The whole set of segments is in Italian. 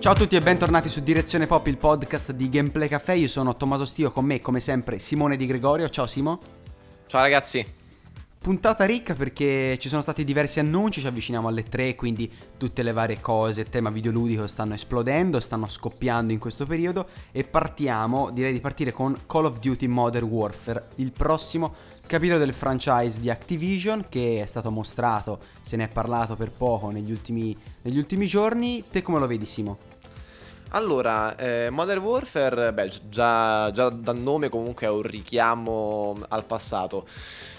Ciao a tutti e bentornati su Direzione Pop, il podcast di Gameplay Café. Io sono Tommaso Stio, con me come sempre Simone Di Gregorio. Ciao Simo. Ciao ragazzi. Puntata ricca perché ci sono stati diversi annunci, ci avviciniamo alle 3, quindi tutte le varie cose, tema videoludico stanno esplodendo, stanno scoppiando in questo periodo e partiamo, direi di partire con Call of Duty Modern Warfare, il prossimo capitolo del franchise di Activision che è stato mostrato, se ne è parlato per poco negli ultimi, negli ultimi giorni. Te come lo vedi Simo? Allora, eh, Modern Warfare, beh, già, già dal nome comunque è un richiamo al passato.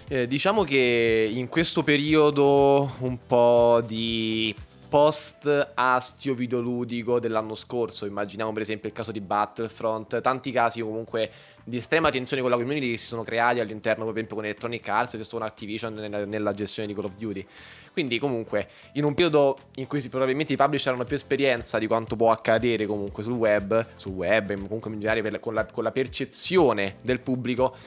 Eh, diciamo che in questo periodo un po' di post astio videoludico dell'anno scorso, immaginiamo per esempio il caso di Battlefront, tanti casi comunque di estrema tensione con la community che si sono creati all'interno per esempio con Electronic Arts e con Activision nella, nella, gestione di Call of Duty. Quindi comunque in un periodo in cui probabilmente i publisher hanno più esperienza di quanto può accadere comunque sul web, sul web comunque in generale con la, con la percezione del pubblico,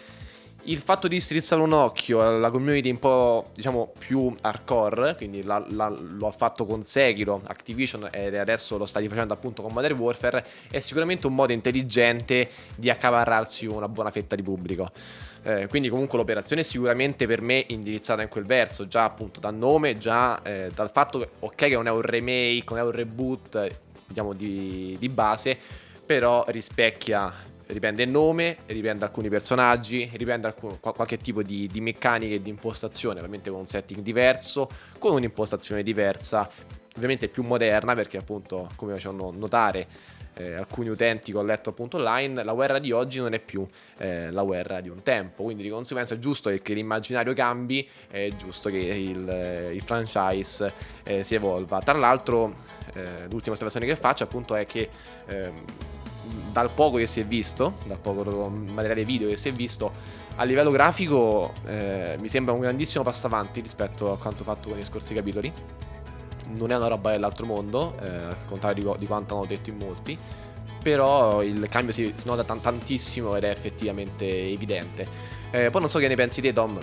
il fatto di strizzare un occhio alla community un po' diciamo più hardcore, quindi la, la, lo ha fatto con Sekiro, Activision ed adesso lo sta rifacendo appunto con Modern Warfare, è sicuramente un modo intelligente di accavarrarsi una buona fetta di pubblico. Eh, quindi comunque l'operazione è sicuramente per me indirizzata in quel verso, già appunto dal nome, già eh, dal fatto che ok che non è un remake, non è un reboot, diciamo di, di base, però rispecchia riprende il nome, riprende alcuni personaggi, riprende alcun, qualche tipo di, di meccanica e di impostazione, ovviamente con un setting diverso, con un'impostazione diversa, ovviamente più moderna perché appunto come facevano notare eh, alcuni utenti che ho letto appunto online, la guerra di oggi non è più eh, la guerra di un tempo, quindi di conseguenza è giusto che l'immaginario cambi, è giusto che il, il franchise eh, si evolva. Tra l'altro eh, l'ultima osservazione che faccio appunto è che ehm, dal poco che si è visto, dal poco materiale video che si è visto, a livello grafico eh, mi sembra un grandissimo passo avanti rispetto a quanto fatto con i scorsi capitoli. Non è una roba dell'altro mondo, eh, al contrario di, di, quanto hanno detto in molti, però il cambio si, si nota t- tantissimo ed è effettivamente evidente. Eh, poi non so che ne pensi te, Dom.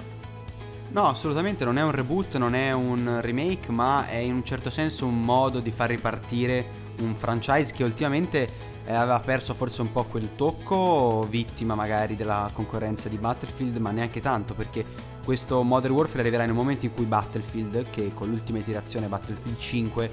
No, assolutamente non è un reboot, non è un remake, ma è in un certo senso un modo di far ripartire un franchise che ultimamente eh, aveva perso forse un po' quel tocco, vittima magari della concorrenza di Battlefield, ma neanche tanto perché questo Modern Warfare arriverà in un momento in cui Battlefield, che con l'ultima iterazione Battlefield 5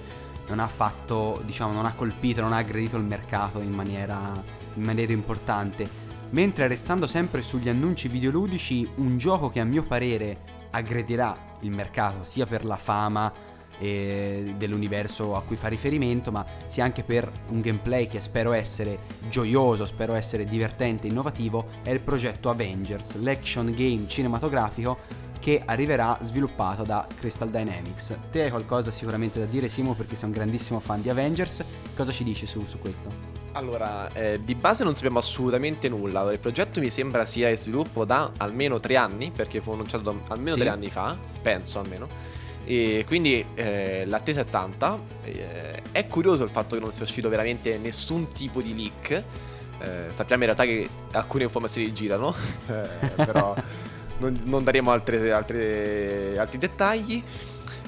non ha fatto, diciamo, non ha colpito, non ha aggredito il mercato in maniera, in maniera importante. Mentre restando sempre sugli annunci videoludici, un gioco che a mio parere aggredirà il mercato sia per la fama eh, dell'universo a cui fa riferimento, ma sia anche per un gameplay che spero essere gioioso, spero essere divertente e innovativo, è il progetto Avengers, l'action game cinematografico che arriverà sviluppato da Crystal Dynamics. Te hai qualcosa sicuramente da dire Simo perché sei un grandissimo fan di Avengers, cosa ci dici su, su questo? Allora, eh, di base non sappiamo assolutamente nulla. Il progetto mi sembra sia in sviluppo da almeno tre anni, perché fu annunciato almeno sì. tre anni fa, penso almeno. E quindi eh, l'attesa è tanta. Eh, è curioso il fatto che non sia uscito veramente nessun tipo di leak. Eh, sappiamo in realtà che alcune informazioni girano, eh, però non, non, daremo altre, altre, altri dettagli.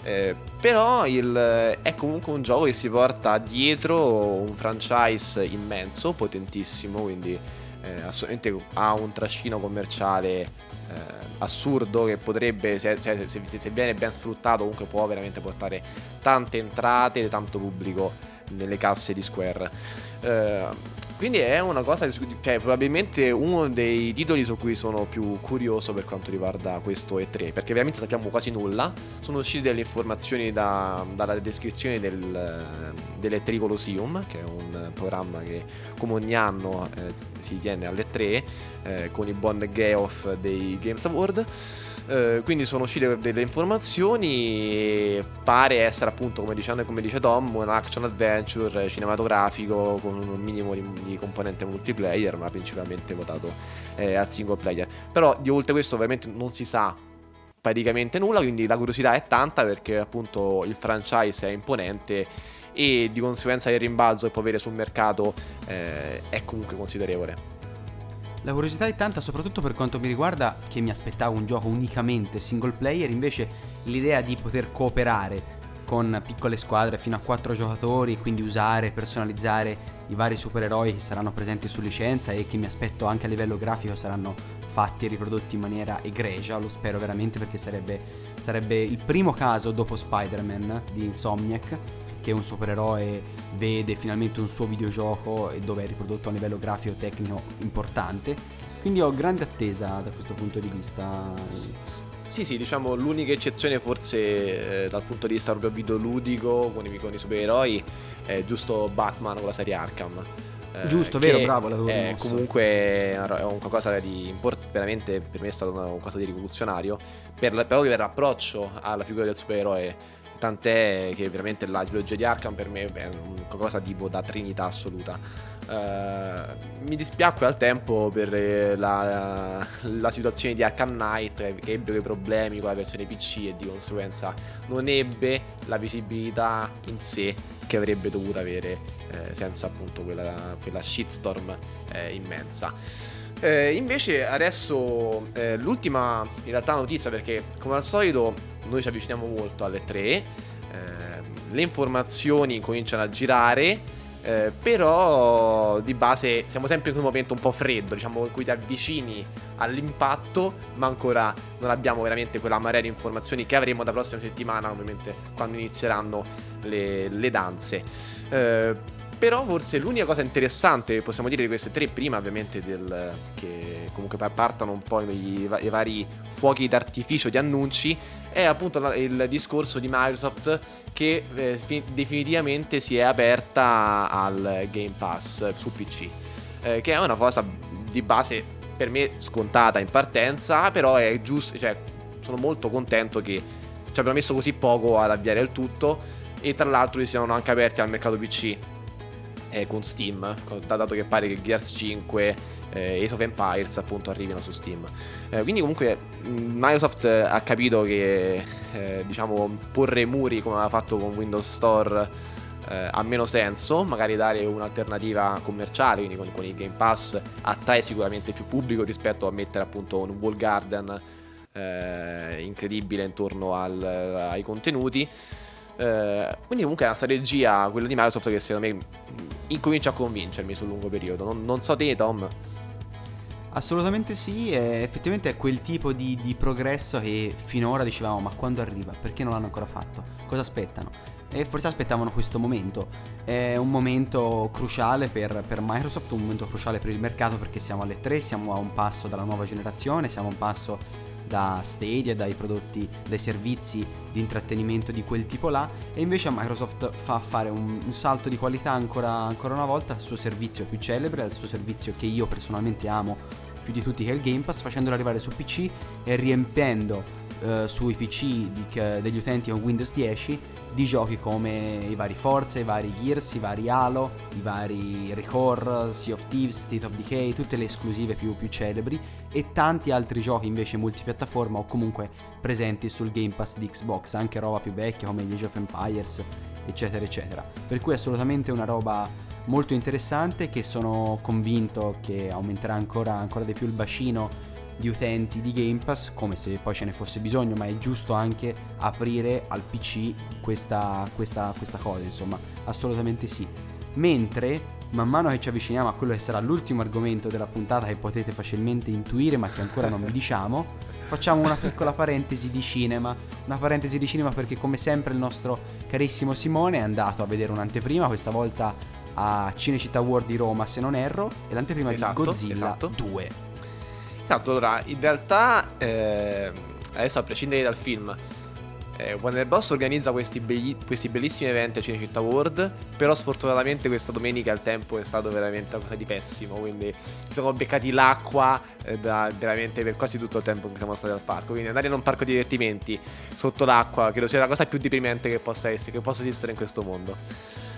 Eh, però il, è comunque un gioco che si porta dietro un franchise immenso, potentissimo, quindi eh, assolutamente ha un trascino commerciale eh, assurdo che potrebbe, se, cioè, se, se, viene ben sfruttato, comunque può veramente portare tante entrate e tanto pubblico nelle casse di Square. Eh, quindi è una cosa, cioè probabilmente uno dei titoli su cui sono più curioso per quanto riguarda questo E3, perché veramente sappiamo quasi nulla. Sono uscite delle informazioni da, dalla descrizione del, dell'E3 Colosseum, che è un programma che come ogni anno eh, si tiene alle 3 eh, con i buon Geoff dei Games Award. Eh, quindi sono uscite delle informazioni e pare essere appunto come dice, come dice Tom un action adventure cinematografico con un minimo di, di componente multiplayer ma principalmente votato eh, al single player. Però di oltre questo ovviamente non si sa praticamente nulla quindi la curiosità è tanta perché appunto il franchise è imponente e di conseguenza il rimbalzo che può avere sul mercato eh, è comunque considerevole la curiosità è tanta soprattutto per quanto mi riguarda che mi aspettavo un gioco unicamente single player, invece l'idea di poter cooperare con piccole squadre fino a 4 giocatori, quindi usare e personalizzare i vari supereroi che saranno presenti su licenza e che mi aspetto anche a livello grafico saranno fatti e riprodotti in maniera egregia, lo spero veramente perché sarebbe, sarebbe il primo caso dopo Spider-Man di Insomniac che un supereroe vede finalmente un suo videogioco e dove è riprodotto a un livello grafico tecnico importante. Quindi ho grande attesa da questo punto di vista. Sì, sì. Sì, sì, diciamo l'unica eccezione forse eh, dal punto di vista proprio videoludico con i, con i supereroi è giusto Batman con la serie Arkham. Eh, giusto, vero, bravo. La è comunque è un qualcosa di importante, veramente per me è stato un qualcosa di rivoluzionario per, proprio per l'approccio alla figura del supereroe. Tant'è che veramente la trilogia di Arkham per me è qualcosa tipo da trinità assoluta. Uh, mi dispiacque al tempo per eh, la, la, situazione di Arkham Knight che ebbe dei problemi con la versione PC e di conseguenza non ebbe la visibilità in sé che avrebbe dovuto avere eh, senza appunto quella, quella shitstorm eh, immensa. Eh, invece adesso eh, l'ultima in realtà notizia perché come al solito noi ci avviciniamo molto alle 3, le informazioni cominciano a girare eh, però di base siamo sempre in un momento un po' freddo, diciamo, in cui ti avvicini all'impatto, ma ancora non abbiamo veramente quella marea di informazioni che avremo la prossima settimana, ovviamente, quando inizieranno le, le danze. Eh, però forse l'unica cosa interessante che possiamo dire di queste tre, prima ovviamente del, che comunque partano un po' i, i vari fuochi d'artificio di annunci, è appunto il discorso di Microsoft che eh, definitivamente si è aperta al Game Pass su PC, eh, che è una cosa di base per me scontata in partenza, però è giusto, cioè sono molto contento che ci abbiano messo così poco ad avviare il tutto e tra l'altro si siano anche aperti al mercato PC eh, con Steam, dato che pare che Gears 5 eh, Ace of Empires appunto arrivino su Steam. Eh, quindi comunque mm, Microsoft ha capito che eh, diciamo porre muri come aveva fatto con Windows Store eh, ha meno senso, magari dare un'alternativa commerciale, quindi con, con il Game Pass attrae sicuramente più pubblico rispetto a mettere appunto un wall garden eh, incredibile intorno al, ai contenuti. Eh, quindi comunque è una strategia, quella di Microsoft, che secondo me incomincia a convincermi sul lungo periodo. Non, non so te, Tom. Assolutamente sì, effettivamente è quel tipo di, di, progresso che finora dicevamo ma quando arriva? Perché non l'hanno ancora fatto? Cosa aspettano? E forse aspettavano questo momento. È un momento cruciale per, per Microsoft, un momento cruciale per il mercato perché siamo alle 3, siamo a un passo dalla nuova generazione, siamo a un passo da Stadia, dai prodotti, dai servizi di intrattenimento di quel tipo là e invece a Microsoft fa fare un, un salto di qualità ancora, ancora una volta al suo servizio più celebre, al suo servizio che io personalmente amo più di tutti che è il Game Pass, facendolo arrivare su PC e riempendo eh, sui PC di, degli utenti con Windows 10 di giochi come i vari Forza, i vari Gears, i vari Halo, i vari Record, Sea of Thieves, State of Decay, tutte le esclusive più, più celebri e tanti altri giochi invece multipiattaforma o comunque presenti sul Game Pass di Xbox, anche roba più vecchia come Age of Empires, eccetera, eccetera. Per cui è assolutamente una roba molto interessante che sono convinto che aumenterà ancora, ancora di più il bacino di utenti di Game Pass, come se poi ce ne fosse bisogno, ma è giusto anche aprire al PC questa, questa, questa cosa, insomma, assolutamente sì. Mentre man mano che ci avviciniamo a quello che sarà l'ultimo argomento della puntata che potete facilmente intuire ma che ancora non vi diciamo, facciamo una piccola parentesi di cinema. Una parentesi di cinema perché come sempre il nostro carissimo Simone è andato a vedere un'anteprima, questa volta a Cinecittà World di Roma se non erro, e l'anteprima esatto, di Godzilla esatto. 2. Esatto, allora, in realtà, eh, adesso a prescindere dal film, eh, Warner Bros. organizza questi, begli- questi, bellissimi eventi a Cinecittà World, però sfortunatamente questa domenica il tempo è stato veramente una cosa di pessimo, quindi ci siamo beccati l'acqua eh, da, veramente per quasi tutto il tempo cui siamo stati al parco, quindi andare in un parco divertimenti sotto l'acqua credo sia la cosa più deprimente che possa essere, che possa esistere in questo mondo.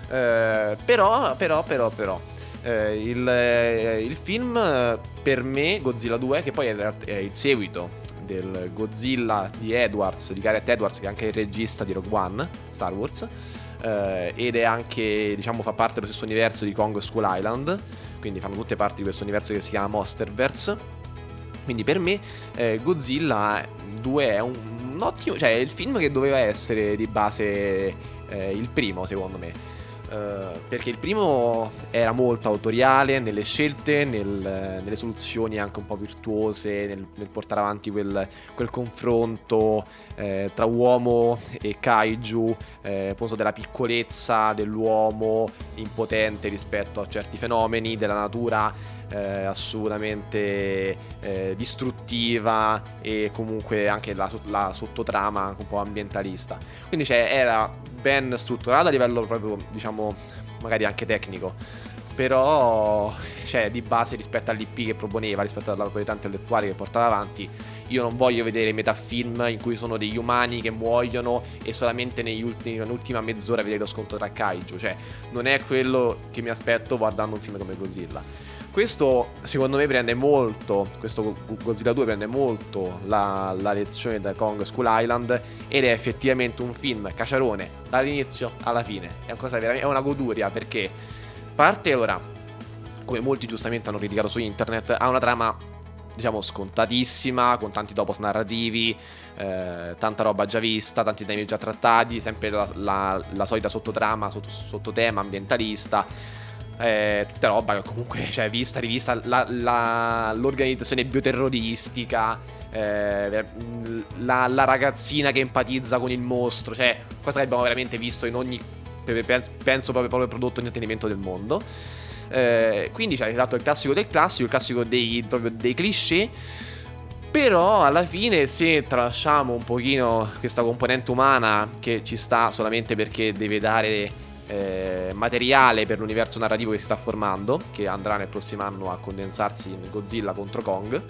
Eh, però, però, però, però eh, il, eh, il, film per me, Godzilla 2, che poi è, è il seguito del Godzilla di Edwards, di Gareth Edwards, che è anche il regista di Rogue One, Star Wars, eh, ed è anche, diciamo, fa parte dello stesso universo di Kong School Island, quindi fanno tutte parte di questo universo che si chiama Monsterverse. Quindi per me eh, Godzilla 2 è un, un, ottimo, cioè è il film che doveva essere di base eh, il primo secondo me. Uh, perché il primo era molto autoriale nelle scelte, nel, nelle soluzioni anche un po' virtuose, nel, nel portare avanti quel, quel confronto eh, tra uomo e kaiju, eh, della piccolezza dell'uomo impotente rispetto a certi fenomeni della natura eh, assolutamente eh, distruttiva e comunque anche la, la, sottotrama un po' ambientalista. Quindi cioè, era ben strutturata a livello proprio, diciamo, magari anche tecnico. Però, cioè, di base rispetto all'IP che proponeva, rispetto alla qualità intellettuale che portava avanti, io non voglio vedere metafilm in cui sono degli umani che muoiono e solamente ultimi, nell'ultima mezz'ora vedere lo scontro tra kaiju. Cioè, non è quello che mi aspetto guardando un film come Godzilla. Questo secondo me prende molto, questo Godzilla 2 prende molto la, la lezione da Kong School Island ed è effettivamente un film caciarone dall'inizio alla fine. È una cosa veramente, è una goduria perché parte allora, come molti giustamente hanno criticato su internet, ha una trama diciamo scontatissima, con tanti topos narrativi, eh, tanta roba già vista, tanti temi già trattati, sempre la, la, la solita sottotrama, sotto, sottotema ambientalista eh, tutta roba che comunque, cioè, vista, rivista, la, la, l'organizzazione bioterroristica, eh, la, la, ragazzina che empatizza con il mostro, cioè, cosa che abbiamo veramente visto in ogni, penso, proprio, proprio prodotto di intrattenimento del mondo. Eh, quindi cioè, dato il classico del classico, il classico dei, proprio dei cliché. Però alla fine se tralasciamo un pochino questa componente umana che ci sta solamente perché deve dare eh, materiale per l'universo narrativo che si sta formando, che andrà nel prossimo anno a condensarsi in Godzilla contro Kong.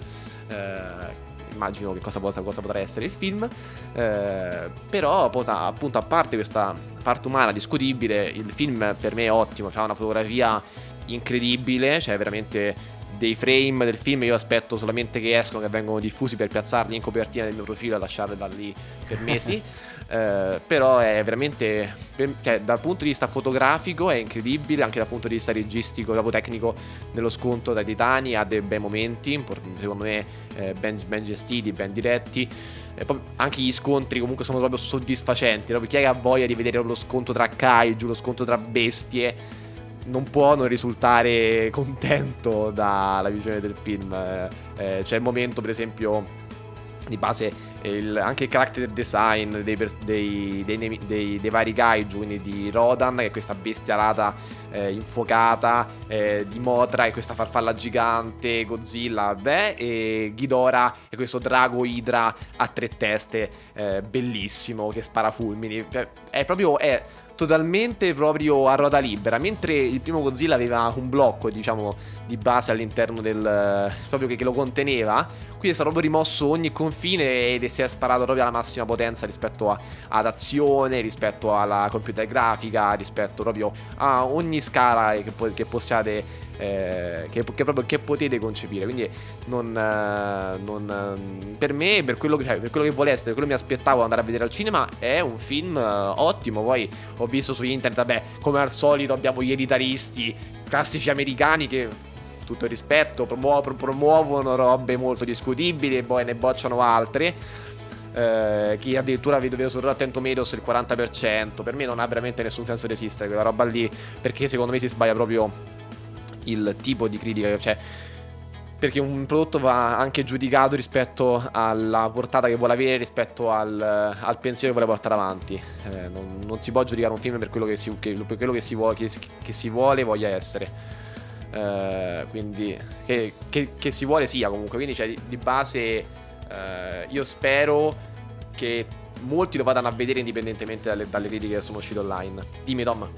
Eh, immagino che cosa, cosa, cosa, potrà essere il film. Eh, però, appunto, a parte questa parte umana discutibile, il film per me è ottimo. Ha una fotografia incredibile, cioè veramente dei frame del film io aspetto solamente che escono, che vengono diffusi per piazzarli in copertina del mio profilo e lasciarli da lì per mesi. Eh, però è veramente, cioè, dal punto di vista fotografico è incredibile, anche dal punto di vista registico, proprio tecnico, nello scontro dai titani ha dei bei momenti, secondo me eh, ben, ben, gestiti, ben diretti. Eh, anche gli scontri comunque sono proprio soddisfacenti, proprio chi ha voglia di vedere lo scontro tra kaiju, lo scontro tra bestie non può non risultare contento dalla visione del film. Eh, eh, c'è il momento, per esempio, di base il, anche il character design dei, dei, dei, dei, vari kaiju, quindi di Rodan, che è questa bestialata eh, infuocata, eh, di Motra, che è questa farfalla gigante, Godzilla, beh, e Ghidorah, è questo drago idra a tre teste, eh, bellissimo, che spara fulmini. Cioè, è proprio... È, totalmente proprio a ruota libera, mentre il primo Godzilla aveva un blocco, diciamo, di base all'interno del... proprio che, che lo conteneva, qui è proprio rimosso ogni confine ed si è sparato proprio alla massima potenza rispetto a, ad azione, rispetto alla computer grafica, rispetto proprio a ogni scala che, che possiate eh, che, che, proprio, che potete concepire. Quindi non, eh, non, per me, per quello, che, cioè, per quello che vuole essere, per quello che mi aspettavo andare a vedere al cinema, è un film eh, ottimo. Poi ho visto su internet, vabbè, come al solito abbiamo gli elitaristi classici americani che tutto rispetto, promuo- promuovono robe molto discutibili e poi ne bocciano altre. Eh, chi addirittura vedo, vedo sul Rotten Tomatoes il 40%. Per me non ha veramente nessun senso di esistere quella roba lì. Perché secondo me si sbaglia proprio il tipo di critica, cioè perché un prodotto va anche giudicato rispetto alla portata che vuole avere, rispetto al, al pensiero che vuole portare avanti. Eh, non, non, si può giudicare un film per quello che si, che, per quello che si, vuole, che, che si vuole voglia essere. Eh, quindi, che, che, si vuole sia comunque. Quindi, cioè, di, di base, eh, io spero che molti lo vadano a vedere indipendentemente dalle, dalle critiche che sono uscite online. Dimmi, Tom.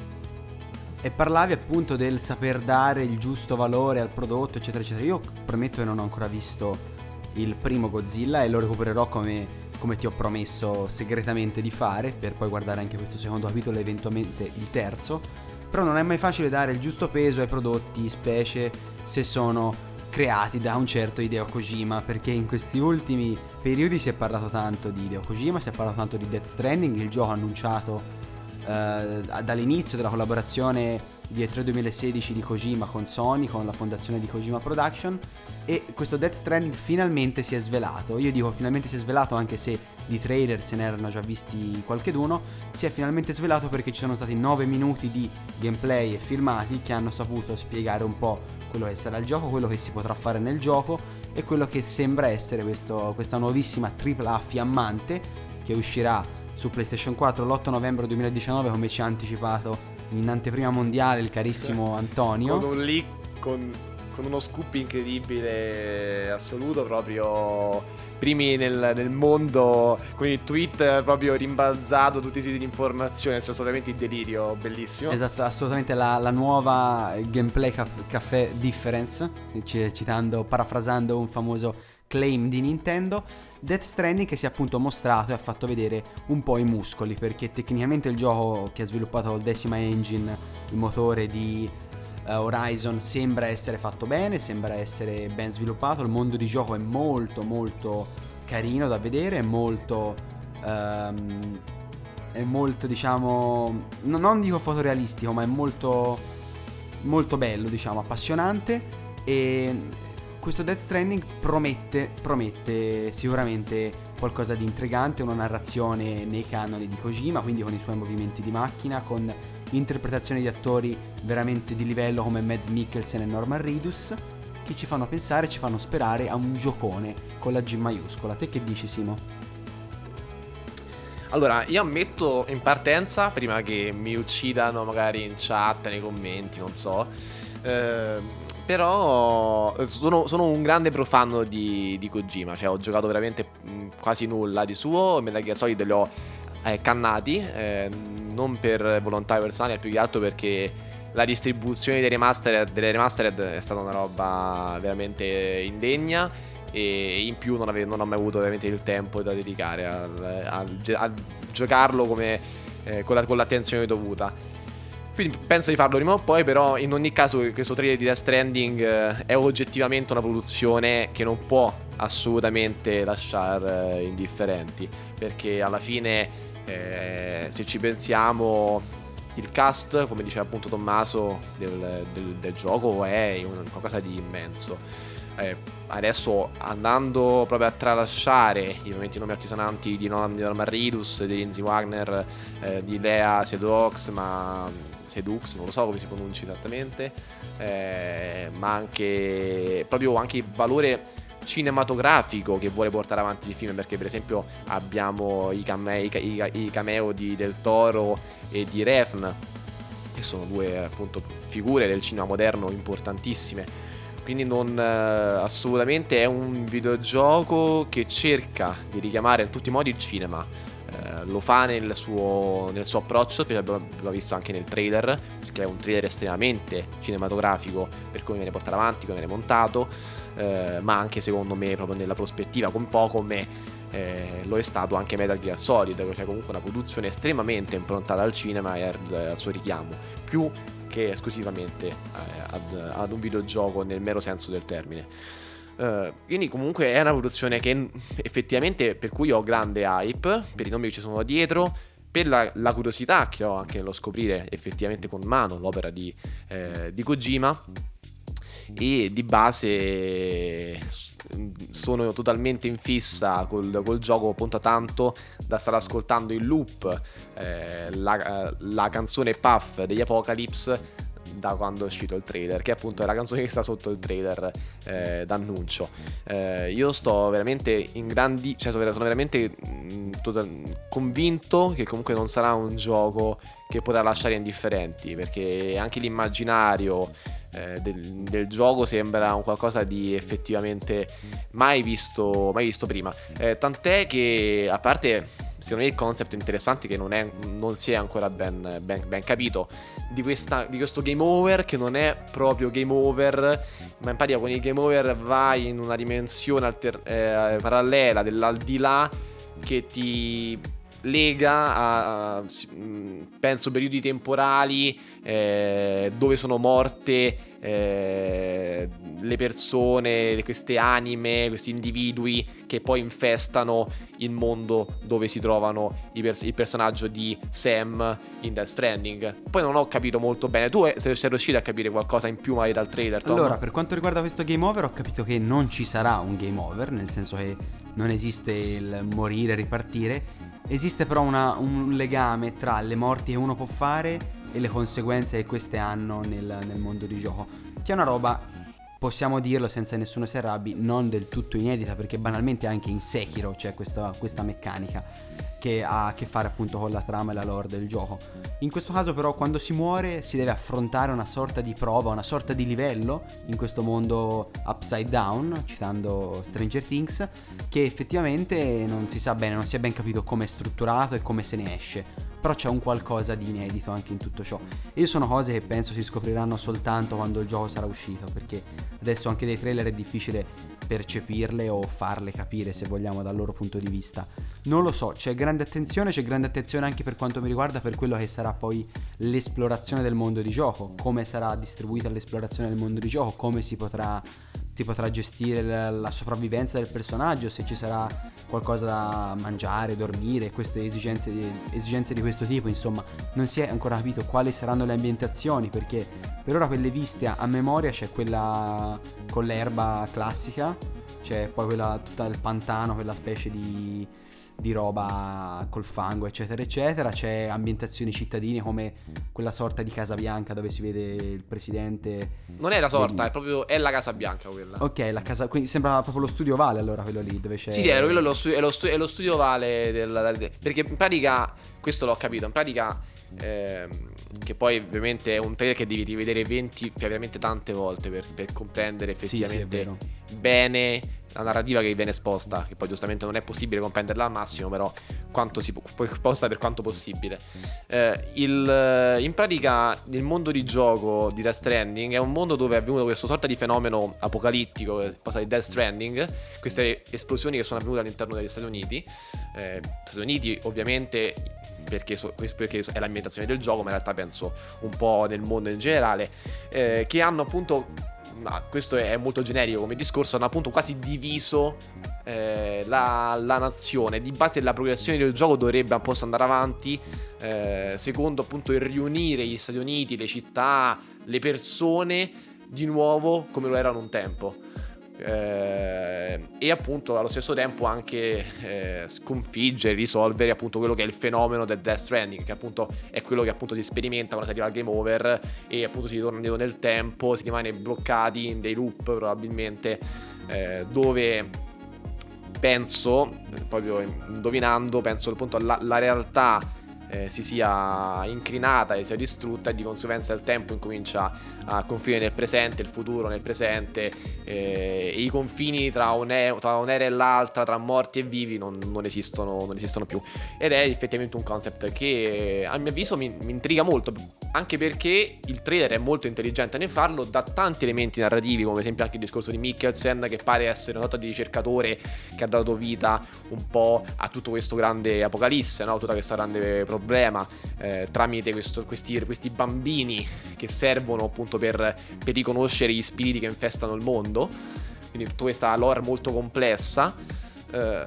E parlavi appunto del saper dare il giusto valore al prodotto, eccetera, eccetera. Io premetto che non ho ancora visto il primo Godzilla e lo recupererò come, come ti ho promesso segretamente di fare, per poi guardare anche questo secondo capitolo e eventualmente il terzo. Però non è mai facile dare il giusto peso ai prodotti, specie se sono creati da un certo Hideo Kojima, perché in questi ultimi periodi si è parlato tanto di Hideo Kojima, si è parlato tanto di Death Stranding, il gioco annunciato eh, dall'inizio della collaborazione di E3 2016 di Kojima con Sony, con la fondazione di Kojima Production e questo Death Stranding finalmente si è svelato. Io dico finalmente si è svelato anche se di trailer se ne erano già visti qualcheduno, si è finalmente svelato perché ci sono stati 9 minuti di gameplay e filmati che hanno saputo spiegare un po' quello che sarà il gioco, quello che si potrà fare nel gioco e quello che sembra essere questo, questa nuovissima AAA fiammante che uscirà su PlayStation 4 l'8 novembre 2019 come ci ha anticipato in anteprima mondiale il carissimo Antonio. Con un leak, con, con uno scoop incredibile, assoluto, proprio primi nel, nel, mondo il tweet proprio rimbalzato tutti i siti di informazione, cioè assolutamente il delirio, bellissimo. Esatto, assolutamente la, la nuova gameplay caffè difference, citando, parafrasando un famoso claim di Nintendo. Death Stranding che si è appunto mostrato e ha fatto vedere un po' i muscoli perché tecnicamente il gioco che ha sviluppato il Decima Engine, il motore di uh, Horizon, sembra essere fatto bene, sembra essere ben sviluppato, il mondo di gioco è molto molto carino da vedere, è molto... Um, è molto diciamo... non dico fotorealistico ma è molto molto bello diciamo, appassionante. E questo Death Stranding promette, promette sicuramente qualcosa di intrigante, una narrazione nei canoni di Kojima, quindi con i suoi movimenti di macchina, con interpretazioni di attori veramente di livello come Mads Mikkelsen e Norman Reedus, che ci fanno pensare, ci fanno sperare a un giocone con la G maiuscola. Te che dici Simo? Allora, io ammetto in partenza, prima che mi uccidano magari in chat, nei commenti, non so, eh, però sono, sono, un grande profano di, di, Kojima, cioè ho giocato veramente quasi nulla di suo, Metal Gear Solid li ho eh, cannati, eh, non per volontà personale, più che altro perché la distribuzione dei remastered, delle remastered è stata una roba veramente indegna e in più non, ave, non ho mai avuto veramente il tempo da dedicare a giocarlo come, eh, con, la, con l'attenzione dovuta. Quindi penso di farlo prima o poi, però in ogni caso questo trailer di Death Stranding eh, è oggettivamente una produzione che non può assolutamente lasciare eh, indifferenti, perché alla fine eh, se ci pensiamo il cast, come diceva appunto Tommaso, del, del, del gioco è qualcosa di immenso. Eh, adesso andando proprio a tralasciare i momenti nomi altisonanti di, Norman Reedus, di Lindsay Wagner, eh, di Lea Sedox, ma Sedux, non lo so come si pronuncia esattamente, eh, ma anche proprio anche il valore cinematografico che vuole portare avanti il film perché per esempio abbiamo i, cameo, i, i cameo di Del Toro e di Refn che sono due appunto figure del cinema moderno importantissime. Quindi non eh, assolutamente è un videogioco che cerca di richiamare in tutti i modi il cinema. Eh, lo fa nel suo, nel suo approccio, abbiamo visto anche nel trailer, che è un trailer estremamente cinematografico per come viene portato avanti, come viene montato, eh, ma anche secondo me proprio nella prospettiva, un po' come eh, lo è stato anche Metal Gear Solid, cioè comunque una produzione estremamente improntata al cinema e al, al suo richiamo, più che esclusivamente eh, ad, ad un videogioco nel mero senso del termine. Uh, quindi comunque è una produzione che effettivamente per cui ho grande hype, per i nomi che ci sono dietro, per la, la curiosità che ho anche nello scoprire effettivamente con mano l'opera di, eh, di Kojima e di base sono totalmente in fissa col, col gioco appunto tanto da stare ascoltando in loop eh, la, la canzone Puff degli Apocalypse da quando è uscito il trailer, che appunto è la canzone che sta sotto il trailer eh, d'annuncio. Eh, io sto veramente in grandi, cioè sono veramente mh, mm, total- convinto che comunque non sarà un gioco che potrà lasciare indifferenti, perché anche l'immaginario eh, del, del, gioco sembra un qualcosa di effettivamente mai visto, mai visto prima. Eh, tant'è che a parte secondo me il concept interessante che non, è, non si è ancora ben, ben, ben capito di, questa, di, questo game over che non è proprio game over ma in pratica con il game over vai in una dimensione alter, eh, parallela dell'aldilà che ti lega a, a penso periodi temporali eh, dove sono morte eh, le persone, queste anime, questi individui che poi infestano il mondo dove si trovano pers- il personaggio di Sam in Death Stranding. Poi non ho capito molto bene. Tu sei riuscito a capire qualcosa in più magari dal trailer? Tom? Allora, per quanto riguarda questo game over, ho capito che non ci sarà un game over, nel senso che non esiste il morire ripartire. Esiste però una, un legame tra le morti che uno può fare e le conseguenze che queste hanno nel, nel mondo di gioco. Che è una roba possiamo dirlo senza nessuno si arrabbi, non del tutto inedita, perché banalmente anche in Sekiro c'è questa, questa, meccanica che ha a che fare appunto con la trama e la lore del gioco. In questo caso però quando si muore si deve affrontare una sorta di prova, una sorta di livello in questo mondo upside down, citando Stranger Things, che effettivamente non si sa bene, non si è ben capito come è strutturato e come se ne esce però c'è un qualcosa di inedito anche in tutto ciò. E sono cose che penso si scopriranno soltanto quando il gioco sarà uscito, perché adesso anche dei trailer è difficile percepirle o farle capire se vogliamo dal loro punto di vista. Non lo so, c'è grande attenzione, c'è grande attenzione anche per quanto mi riguarda per quello che sarà poi l'esplorazione del mondo di gioco, come sarà distribuita l'esplorazione del mondo di gioco, come si potrà ti potrà gestire la, la, sopravvivenza del personaggio, se ci sarà qualcosa da mangiare, dormire, queste esigenze di, esigenze di questo tipo, insomma, non si è ancora capito quali saranno le ambientazioni, perché per ora quelle viste a, memoria c'è quella con l'erba classica, c'è poi quella tutta il pantano, quella specie di di roba col fango, eccetera, eccetera. C'è ambientazioni cittadine come quella sorta di Casa Bianca dove si vede il presidente. Non è la sorta, di... è proprio è la Casa Bianca quella. Ok, la casa, quindi sembra proprio lo studio Vale allora quello lì dove c'è. Sì, sì, è, quello, lo stu- è, lo, stu- è lo studio Vale del, perché in pratica, questo l'ho capito, in pratica ehm, che poi ovviamente è un trailer che devi rivedere 20 veramente tante volte per, per comprendere effettivamente sì, sì, bene la narrativa che viene esposta, che poi giustamente non è possibile comprenderla al massimo, però quanto si può, esposta per quanto possibile. Eh, il, in pratica il mondo di gioco di Death Stranding è un mondo dove è avvenuto questo sorta di fenomeno apocalittico, cosa di Death Stranding, queste esplosioni che sono avvenute all'interno degli Stati Uniti. Eh, Stati Uniti ovviamente perché, so, perché, è l'ambientazione del gioco, ma in realtà penso un po' nel mondo in generale, eh, che hanno appunto questo è molto generico come discorso, hanno appunto quasi diviso eh, la, la, nazione. Di base la progressione del gioco dovrebbe un po' andare avanti, eh, secondo appunto il riunire gli Stati Uniti, le città, le persone di nuovo come lo erano un tempo eh, e appunto allo stesso tempo anche eh, sconfiggere, risolvere appunto quello che è il fenomeno del Death Stranding, che appunto è quello che appunto si sperimenta quando si arriva al game over e appunto si torna indietro nel tempo, si rimane bloccati in dei loop probabilmente, eh, dove penso, proprio indovinando, penso appunto la, la realtà eh, si sia incrinata e sia distrutta e di conseguenza il tempo incomincia a confine nel presente, il futuro nel presente eh, i confini tra, un'era, tra un'era e l'altra, tra morti e vivi non, non, esistono, non, esistono, più ed è effettivamente un concept che a mio avviso mi, mi, intriga molto anche perché il trailer è molto intelligente nel farlo dà tanti elementi narrativi come ad esempio anche il discorso di Mikkelsen che pare essere una sorta di ricercatore che ha dato vita un po' a tutto questo grande apocalisse, no? tutta questa grande problema eh, tramite questo, questi, questi bambini che servono appunto appunto per, per riconoscere gli spiriti che infestano il mondo. Quindi tutta questa lore molto complessa. Eh,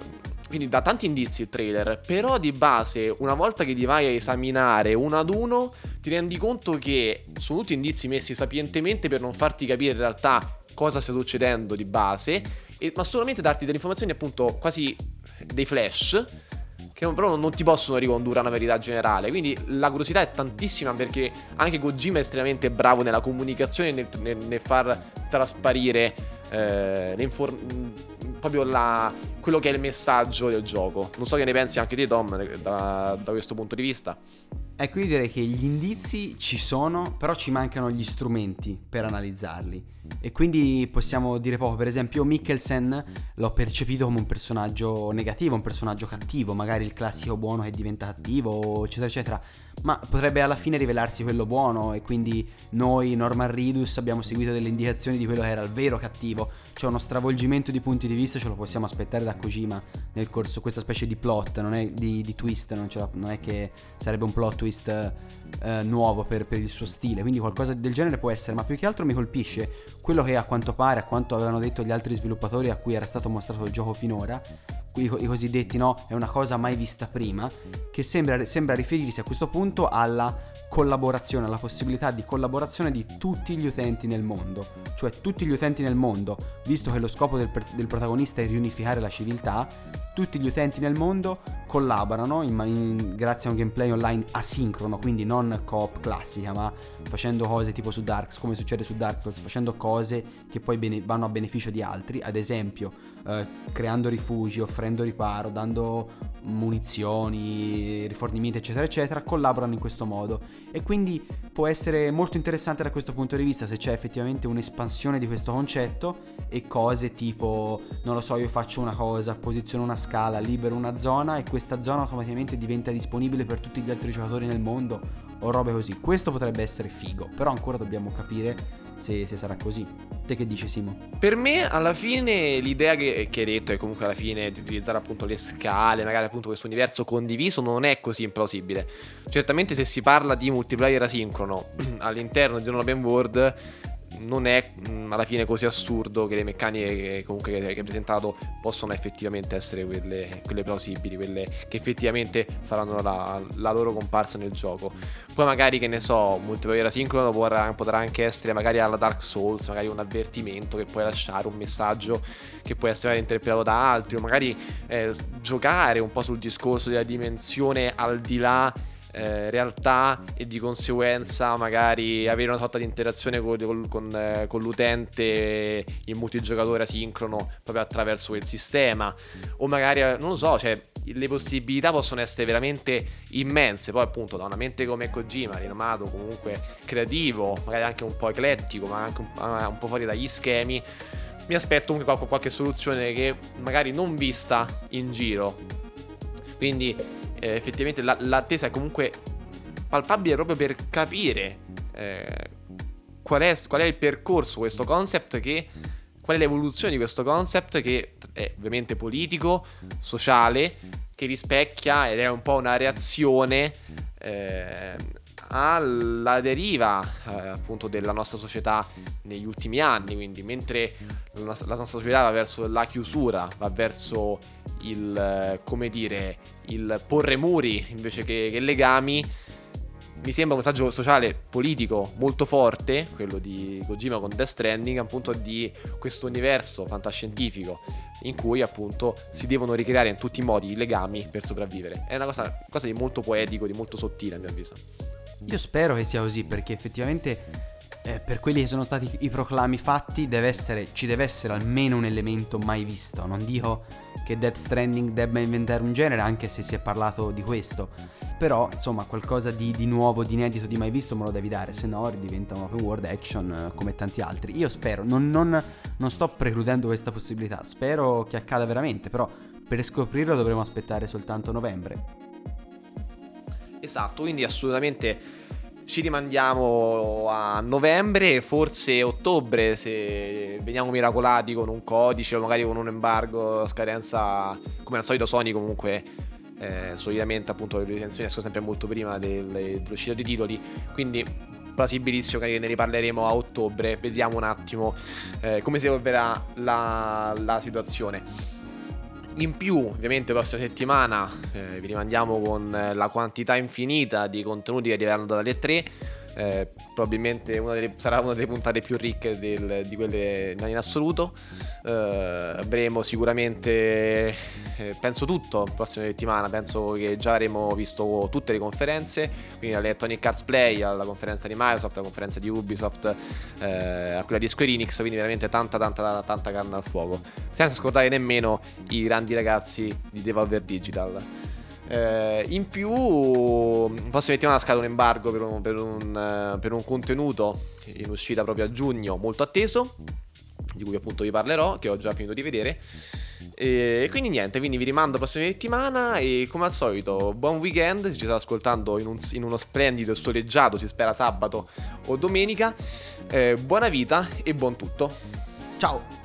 quindi dà tanti indizi il trailer, però di base, una volta che ti vai a esaminare uno ad uno, ti rendi conto che sono tutti indizi messi sapientemente per non farti capire in realtà cosa sta succedendo di base, e, ma solamente darti delle informazioni appunto quasi dei flash che però non ti possono ricondurre a una verità generale. Quindi la curiosità è tantissima perché anche Kojima è estremamente bravo nella comunicazione, nel, nel, nel far trasparire eh, proprio la, quello che è il messaggio del gioco. Non so che ne pensi anche te, Tom, da, da questo punto di vista. Ecco, io direi che gli indizi ci sono, però ci mancano gli strumenti per analizzarli. E quindi possiamo dire poco. Per esempio, Mikkelsen l'ho percepito come un personaggio negativo, un personaggio cattivo, magari il classico buono che diventa cattivo, eccetera, eccetera. Ma potrebbe alla fine rivelarsi quello buono. E quindi noi, Norman Ridus, abbiamo seguito delle indicazioni di quello che era il vero cattivo. Cioè, uno stravolgimento di punti di vista ce lo possiamo aspettare da Kojima nel corso, questa specie di plot, non è di, di twist, non, non, è che sarebbe un plot twist eh, nuovo per, per il suo stile. Quindi qualcosa del genere può essere, ma più che altro mi colpisce quello che a quanto pare, a quanto avevano detto gli altri sviluppatori a cui era stato mostrato il gioco finora, i, i cosiddetti no, è una cosa mai vista prima, che sembra, sembra riferirsi a questo punto alla collaborazione, alla possibilità di collaborazione di tutti gli utenti nel mondo, cioè tutti gli utenti nel mondo, visto che lo scopo del, del protagonista è riunificare la civiltà, tutti gli utenti nel mondo collaborano in, in, grazie a un gameplay online asincrono, quindi non coop classica, ma facendo cose tipo su Dark come succede su Dark Souls, facendo cose che poi bene, vanno a beneficio di altri, ad esempio eh, creando rifugi, offrendo riparo, dando munizioni, rifornimenti, eccetera, eccetera, collaborano in questo modo. E quindi può essere molto interessante da questo punto di vista se c'è effettivamente un'espansione di questo concetto e cose tipo, non lo so, io faccio una cosa, posiziono una scala, libero una zona e questa zona automaticamente diventa disponibile per tutti gli altri giocatori nel mondo o robe così. Questo potrebbe essere figo, però ancora dobbiamo capire se, se, sarà così. Te che dici Simo? Per me alla fine l'idea che, che, hai detto è comunque alla fine di utilizzare appunto le scale, magari appunto questo universo condiviso non è così implausibile. Certamente se si parla di multiplayer asincrono all'interno di un open world non è mh, mm, alla fine così assurdo che le meccaniche che, comunque che, hai presentato possono effettivamente essere quelle, quelle, plausibili, quelle che effettivamente faranno la, la, loro comparsa nel gioco. Poi magari che ne so, multiplayer asincrono potrà, potrà anche essere magari alla Dark Souls, magari un avvertimento che puoi lasciare, un messaggio che può essere interpretato da altri, o magari eh, giocare un po' sul discorso della dimensione al di là eh, realtà e di conseguenza magari avere una sorta di interazione con, con, eh, con l'utente in multigiocatore asincrono proprio attraverso quel sistema. O magari eh, non lo so cioè le possibilità possono essere veramente immense. Poi appunto da una mente come Kojima rinomato comunque creativo magari anche un po' eclettico ma anche un, un po' fuori dagli schemi mi aspetto comunque qualche, qualche soluzione che magari non vista in giro. Quindi eh, effettivamente la, l'attesa è comunque palpabile proprio per capire eh, qual, è, qual, è, il percorso, questo concept che... Qual è l'evoluzione di questo concept che è ovviamente politico, sociale, che rispecchia ed è un po' una reazione eh, alla deriva eh, appunto della nostra società negli ultimi anni. Quindi, mentre la nostra società va verso la chiusura, va verso il, come dire, il porre muri invece che, che legami mi sembra un messaggio sociale politico molto forte, quello di Kojima con Death Stranding, appunto di questo universo fantascientifico in cui appunto si devono ricreare in tutti i modi i legami per sopravvivere. È una cosa, cosa di molto poetico, di molto sottile a mio avviso. Io spero che sia così perché effettivamente eh, per quelli che sono stati i proclami fatti deve essere, ci deve essere almeno un elemento mai visto. Non dico che Death Stranding debba inventare un genere, anche se si è parlato di questo. Però, insomma, qualcosa di, di nuovo, di inedito, di mai visto me lo devi dare, se no diventa un open world action eh, come tanti altri. Io spero, non, non, non sto precludendo questa possibilità, spero che accada veramente, però per scoprirlo dovremo aspettare soltanto novembre. Esatto, quindi assolutamente ci rimandiamo a novembre, forse ottobre, se veniamo miracolati con un codice o magari con un embargo, scadenza come al solito Sony comunque eh, solitamente appunto le recensioni escono sempre molto prima dell'uscita dei titoli, quindi plausibilissimo che ne riparleremo a ottobre, vediamo un attimo eh, come si evolverà la, la situazione. In più, ovviamente, la prossima settimana eh, vi rimandiamo con eh, la quantità infinita di contenuti che arriveranno dalle 3. Eh, probabilmente una delle, sarà una delle puntate più ricche del, di quelle in assoluto. Eh, avremo sicuramente, eh, penso tutto, la prossima settimana. Penso che già avremo visto tutte le conferenze, quindi alle Electronic Arts Play, alla conferenza di Microsoft, alla conferenza di Ubisoft, eh, a quella di Square Enix, quindi veramente tanta tanta tanta carne al fuoco. Senza scordare nemmeno i grandi ragazzi di Devolver Digital. Eh, in più, prossima settimana scade un embargo per un, per, un, per un contenuto in uscita proprio a giugno molto atteso, di cui appunto vi parlerò, che ho già finito di vedere. E quindi niente, quindi vi rimando la prossima settimana e come al solito buon weekend, ci state ascoltando in, un, in uno splendido e soleggiato, si spera sabato o domenica. Eh, buona vita e buon tutto. Ciao!